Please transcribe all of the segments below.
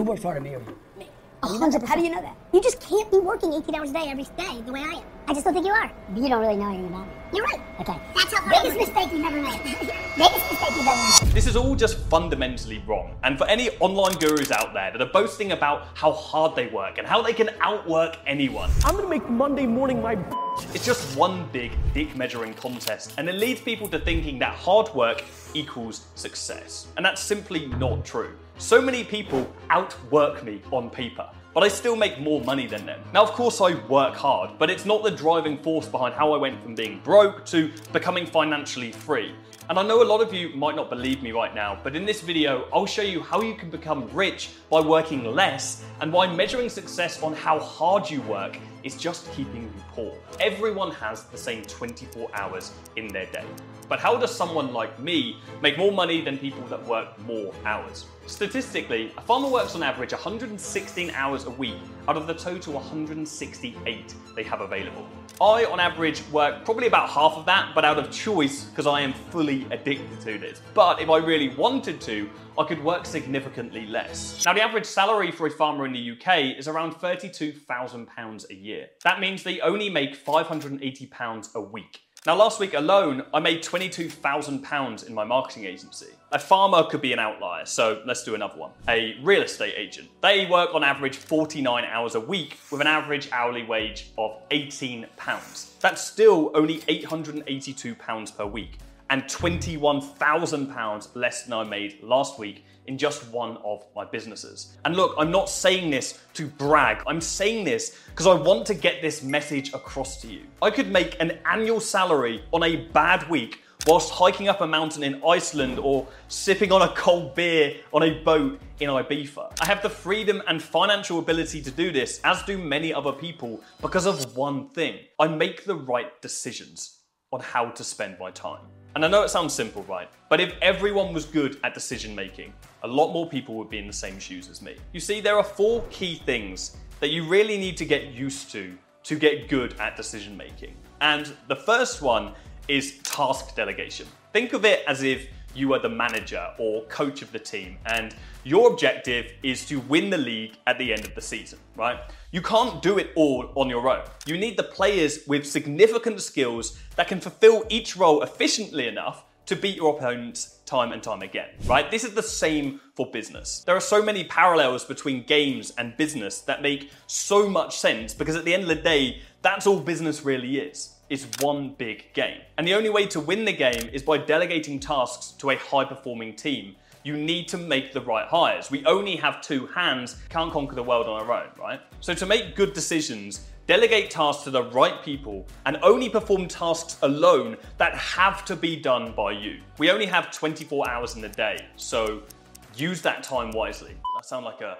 Who works harder, me or you? Me. Hundred How do you know that? You just can't be working 18 hours a day every day the way I am. I just don't think you are. You don't really know anything about me. You're right. Okay. That's how Biggest mistake you've ever made. Biggest mistake you've ever made. This is all just fundamentally wrong. And for any online gurus out there that are boasting about how hard they work and how they can outwork anyone, I'm gonna make Monday morning my it's just one big dick measuring contest, and it leads people to thinking that hard work equals success. And that's simply not true. So many people outwork me on paper but I still make more money than them. Now, of course, I work hard, but it's not the driving force behind how I went from being broke to becoming financially free. And I know a lot of you might not believe me right now, but in this video, I'll show you how you can become rich by working less and why measuring success on how hard you work is just keeping you poor. Everyone has the same 24 hours in their day. But how does someone like me make more money than people that work more hours? Statistically, a farmer works on average 116 hours a week out of the total 168 they have available. I, on average, work probably about half of that, but out of choice because I am fully addicted to this. But if I really wanted to, I could work significantly less. Now, the average salary for a farmer in the UK is around £32,000 a year. That means they only make £580 a week. Now, last week alone, I made £22,000 in my marketing agency. A farmer could be an outlier, so let's do another one. A real estate agent. They work on average 49 hours a week with an average hourly wage of £18. That's still only £882 per week and £21,000 less than I made last week in just one of my businesses. And look, I'm not saying this to brag, I'm saying this because I want to get this message across to you. I could make an annual salary on a bad week whilst hiking up a mountain in Iceland or sipping on a cold beer on a boat in Ibiza. I have the freedom and financial ability to do this, as do many other people, because of one thing I make the right decisions on how to spend my time. And I know it sounds simple, right? But if everyone was good at decision making, a lot more people would be in the same shoes as me. You see, there are four key things that you really need to get used to to get good at decision making. And the first one is task delegation. Think of it as if you are the manager or coach of the team, and your objective is to win the league at the end of the season, right? You can't do it all on your own. You need the players with significant skills that can fulfill each role efficiently enough to beat your opponents time and time again, right? This is the same for business. There are so many parallels between games and business that make so much sense because at the end of the day, that's all business really is is one big game. And the only way to win the game is by delegating tasks to a high performing team. You need to make the right hires. We only have two hands, can't conquer the world on our own, right? So to make good decisions, delegate tasks to the right people and only perform tasks alone that have to be done by you. We only have 24 hours in the day, so use that time wisely. That sound like a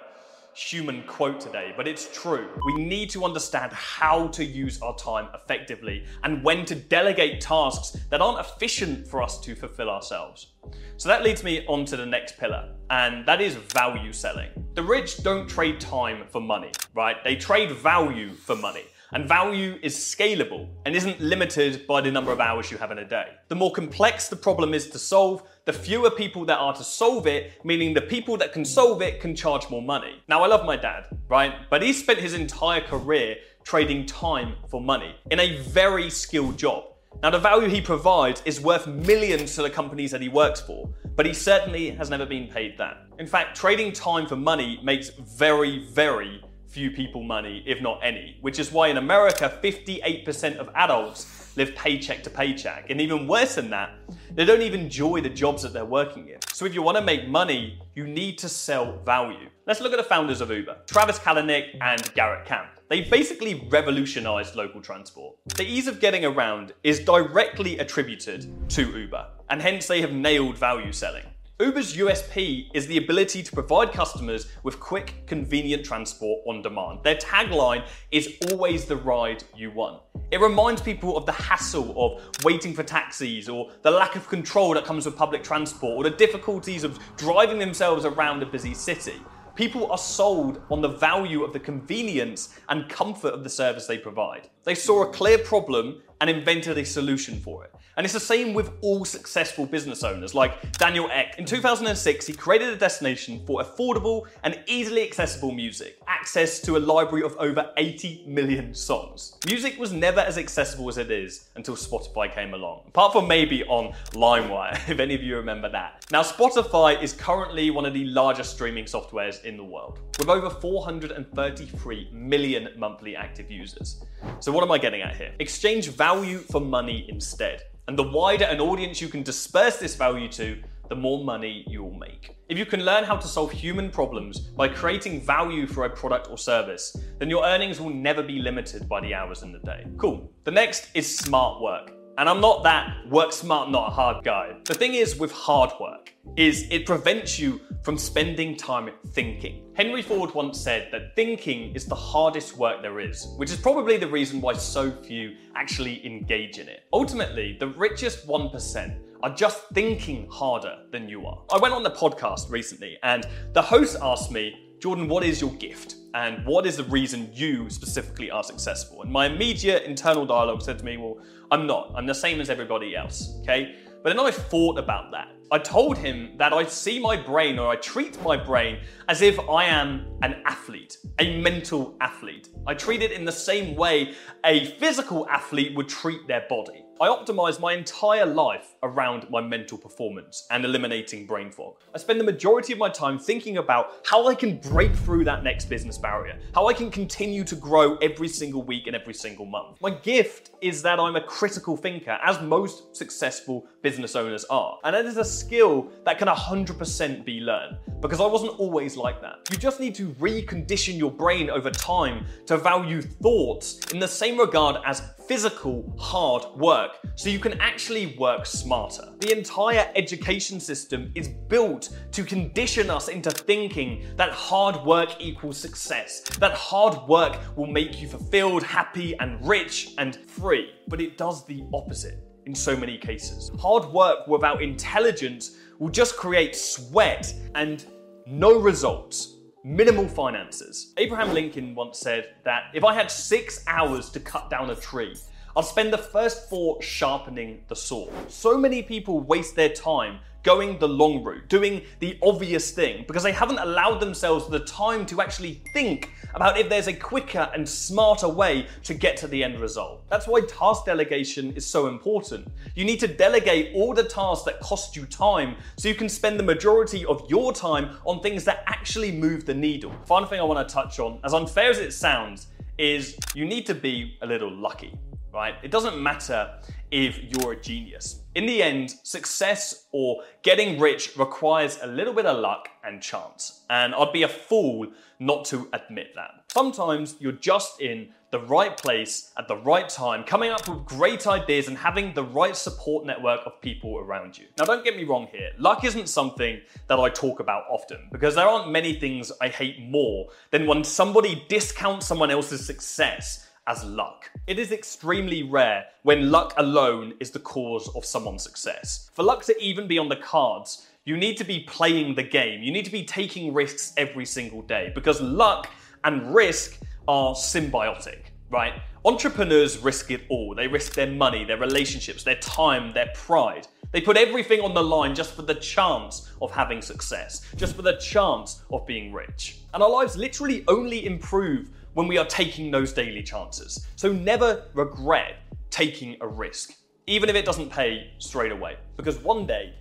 human quote today, but it's true. We need to understand how to use our time effectively and when to delegate tasks that aren't efficient for us to fulfill ourselves. So that leads me on to the next pillar, and that is value selling. The rich don't trade time for money, right? They trade value for money. And value is scalable and isn't limited by the number of hours you have in a day. The more complex the problem is to solve, the fewer people that are to solve it, meaning the people that can solve it can charge more money. Now, I love my dad, right? But he spent his entire career trading time for money in a very skilled job. Now, the value he provides is worth millions to the companies that he works for, but he certainly has never been paid that. In fact, trading time for money makes very, very few people money, if not any, which is why in America, 58% of adults live paycheck to paycheck. And even worse than that, they don't even enjoy the jobs that they're working in. So if you want to make money, you need to sell value. Let's look at the founders of Uber, Travis Kalanick and Garrett Camp. They basically revolutionized local transport. The ease of getting around is directly attributed to Uber, and hence they have nailed value selling. Uber's USP is the ability to provide customers with quick, convenient transport on demand. Their tagline is always the ride you want. It reminds people of the hassle of waiting for taxis or the lack of control that comes with public transport or the difficulties of driving themselves around a busy city. People are sold on the value of the convenience and comfort of the service they provide. They saw a clear problem and invented a solution for it. And it's the same with all successful business owners like Daniel Ek. In 2006, he created a destination for affordable and easily accessible music, access to a library of over 80 million songs. Music was never as accessible as it is until Spotify came along, apart from maybe on LimeWire, if any of you remember that. Now, Spotify is currently one of the largest streaming softwares in the world, with over 433 million monthly active users. So, what am I getting at here? Exchange value for money instead. And the wider an audience you can disperse this value to, the more money you'll make. If you can learn how to solve human problems by creating value for a product or service, then your earnings will never be limited by the hours in the day. Cool. The next is smart work. And I'm not that work smart, not a hard guy. The thing is with hard work is it prevents you from spending time thinking. Henry Ford once said that thinking is the hardest work there is, which is probably the reason why so few actually engage in it. Ultimately, the richest 1% are just thinking harder than you are. I went on the podcast recently and the host asked me, Jordan, what is your gift? And what is the reason you specifically are successful? And my immediate internal dialogue said to me, Well, I'm not. I'm the same as everybody else. Okay? But then I thought about that. I told him that I see my brain or I treat my brain as if I am an athlete, a mental athlete. I treat it in the same way a physical athlete would treat their body. I optimize my entire life around my mental performance and eliminating brain fog. I spend the majority of my time thinking about how I can break through that next business barrier, how I can continue to grow every single week and every single month. My gift is that I'm a critical thinker, as most successful business owners are. And that is a skill that can 100% be learned because I wasn't always like that. You just need to recondition your brain over time to value thoughts in the same regard as physical hard work so you can actually work smarter. The entire education system is built to condition us into thinking that hard work equals success, that hard work will make you fulfilled, happy, and rich and free. But it does the opposite in so many cases. Hard work without intelligence will just create sweat and no results. Minimal finances. Abraham Lincoln once said that if I had six hours to cut down a tree, I'll spend the first four sharpening the saw. So many people waste their time going the long route, doing the obvious thing, because they haven't allowed themselves the time to actually think about if there's a quicker and smarter way to get to the end result. That's why task delegation is so important. You need to delegate all the tasks that cost you time so you can spend the majority of your time on things that actually move the needle. Final thing I want to touch on, as unfair as it sounds, is you need to be a little lucky right? It doesn't matter if you're a genius. In the end, success or getting rich requires a little bit of luck and chance. And I'd be a fool not to admit that. Sometimes you're just in the right place at the right time, coming up with great ideas and having the right support network of people around you. Now, don't get me wrong here. Luck isn't something that I talk about often because there aren't many things I hate more than when somebody discounts someone else's success as luck. It is extremely rare when luck alone is the cause of someone's success. For luck to even be on the cards, you need to be playing the game. You need to be taking risks every single day because luck and risk are symbiotic, right? Entrepreneurs risk it all. They risk their money, their relationships, their time, their pride. They put everything on the line just for the chance of having success, just for the chance of being rich. And our lives literally only improve when we are taking those daily chances. So never regret taking a risk, even if it doesn't pay straight away, because one day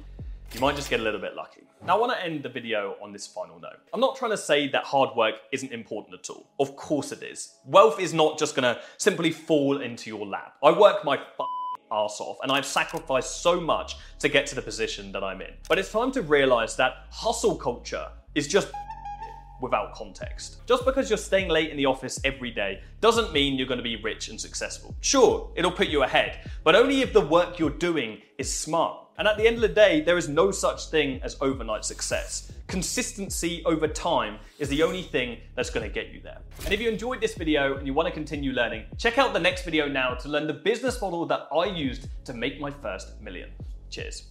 you might just get a little bit lucky. Now, I want to end the video on this final note. I'm not trying to say that hard work isn't important at all. Of course it is. Wealth is not just to simply fall into your lap. I work my ass off and I've sacrificed so much to get to the position that I'm in. But it's time to realize that hustle culture is just without context. Just because you're staying late in the office every day doesn't mean you're going to be rich and successful. Sure, it'll put you ahead, but only if the work you're doing is smart. And at the end of the day, there is no such thing as overnight success. Consistency over time is the only thing that's going to get you there. And if you enjoyed this video and you want to continue learning, check out the next video now to learn the business model that I used to make my first million. Cheers.